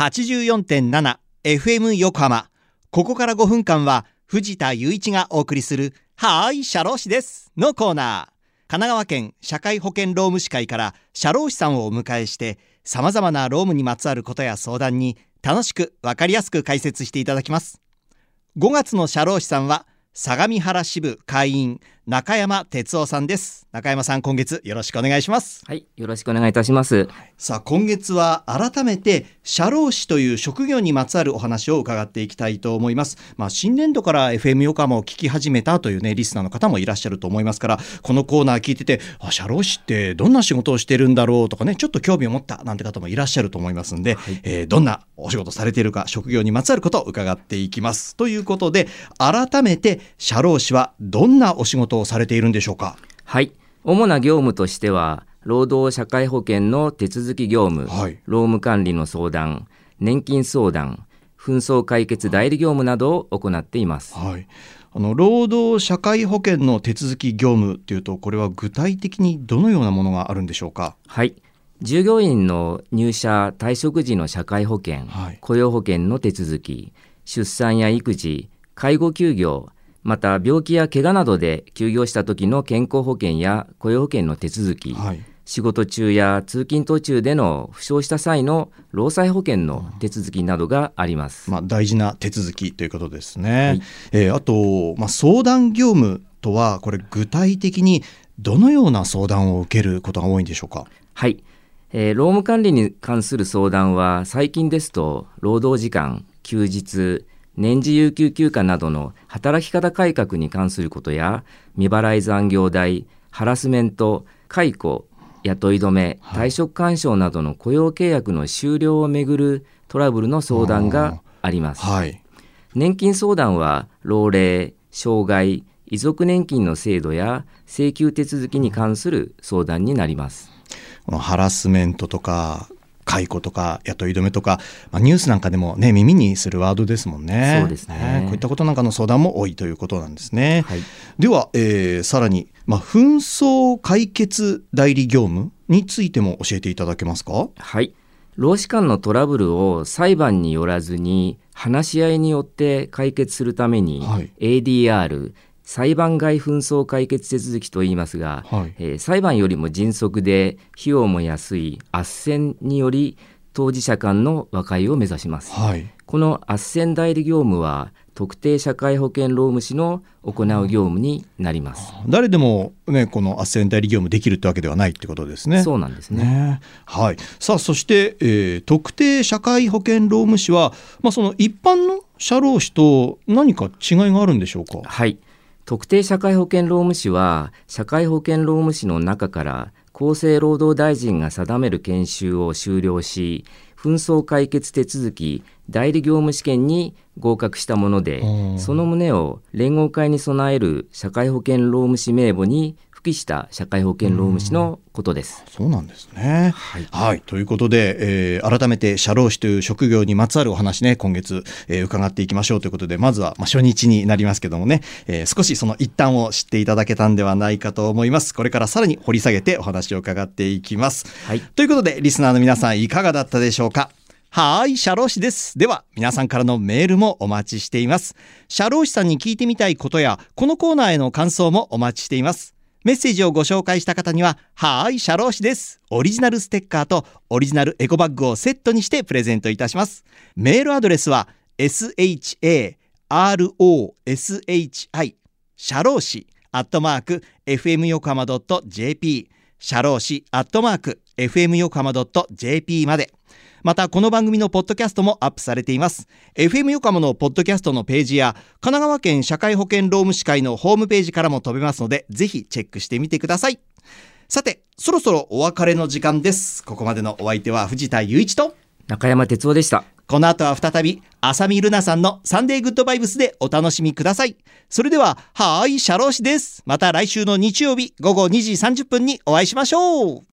84.7FM 横浜。ここから5分間は藤田雄一がお送りするはーい、社労士ですのコーナー。神奈川県社会保険労務士会から社労士さんをお迎えして様々な労務にまつわることや相談に楽しくわかりやすく解説していただきます。5月の社労士さんは相模原支部会員中山哲夫さんです。中山さん今月よろしくお願いします。はいよろしくお願いいたします。さあ今月は改めて社労士という職業にまつわるお話を伺っていきたいと思います。まあ新年度から FM 横浜を聞き始めたというねリスナーの方もいらっしゃると思いますからこのコーナー聞いててあ社労士ってどんな仕事をしてるんだろうとかねちょっと興味を持ったなんて方もいらっしゃると思いますんで、はい、えー、どんなお仕事されているか職業にまつわることを伺っていきます。ということで改めて社労士はどんなお仕事をされているんでしょうか？はい。主な業務としては労働社会保険の手続き業務、はい、労務管理の相談年金相談紛争解決代理業務などを行っています、はい、あの労働社会保険の手続き業務というとこれは具体的にどのようなものがあるんでしょうか？はい。従業員の入社退職時の社会保険、はい、雇用保険の手続き出産や育児介護休業また病気や怪我などで休業した時の健康保険や雇用保険の手続き、はい、仕事中や通勤途中での負傷した際の労災保険の手続きなどがあります、まあ、大事な手続きということですね。はい、えー、あと、まあ、相談業務とはこれ具体的にどのような相談を受けることが多いんでしょうか？はい、えー、労務管理に関する相談は最近ですと労働時間休日年次有給休暇などの働き方改革に関することや未払い残業代ハラスメント解雇雇い止め退職勧奨などの雇用契約の終了をめぐるトラブルの相談があります、はい、年金相談は老齢障害遺族年金の制度や請求手続きに関する相談になります。このハラスメントとか解雇とか雇い止めとか、まあ、ニュースなんかでもね耳にするワードですもんね。そうですね、こういったことなんかの相談も多いということなんですね。はい、では、えー、さらに、まあ、紛争解決代理業務についても教えていただけますか？はい労使間のトラブルを裁判によらずに話し合いによって解決するために、はい、ADR 裁判外紛争解決手続きといいますが、はい、えー、裁判よりも迅速で費用も安い斡旋により当事者間の和解を目指します、はい、この斡旋代理業務は特定社会保険労務士の行う業務になります。誰でもねこの斡旋代理業務できるってわけではないってことですね。そうなんですね。ねはい。さあそして、えー、特定社会保険労務士はまあその一般の社労士と何か違いがあるんでしょうか？はい。特定社会保険労務士は社会保険労務士の中から厚生労働大臣が定める研修を修了し紛争解決手続き代理業務試験に合格したものでその旨を連合会に備える社会保険労務士名簿に付した社会保険労務士のことです。そうなんですね。はい、はい、ということで、えー、改めて社労士という職業にまつわるお話ね今月、えー、伺っていきましょうということでまずは、まあ、初日になりますけどもね、えー、少しその一端を知っていただけたんではないかと思います。これからさらに掘り下げてお話を伺っていきます。はい、ということでリスナーの皆さんいかがだったでしょうか？はい、社労士です。では、皆さんからのメールもお待ちしています。社労士さんに聞いてみたいことや、このコーナーへの感想もお待ちしています。メッセージをご紹介した方には、はーい、社労士です。オリジナルステッカーとオリジナルエコバッグをセットにしてプレゼントいたします。メールアドレスは、sharoshi、社労士、アットマーク、fmyokama.jp、社労士、アットマーク、fm 横浜 .jp まで。またこの番組のポッドキャストもアップされています。FM 横浜のポッドキャストのページや神奈川県社会保険労務士会のホームページからも飛べますのでぜひチェックしてみてください。さてそろそろお別れの時間です。ここまでのお相手は藤田雄一と中山哲夫でした。この後は再び浅見ルナさんのサンデーグッドバイブスでお楽しみください。それでははーいシャローシです。また来週の日曜日午後2時30分にお会いしましょう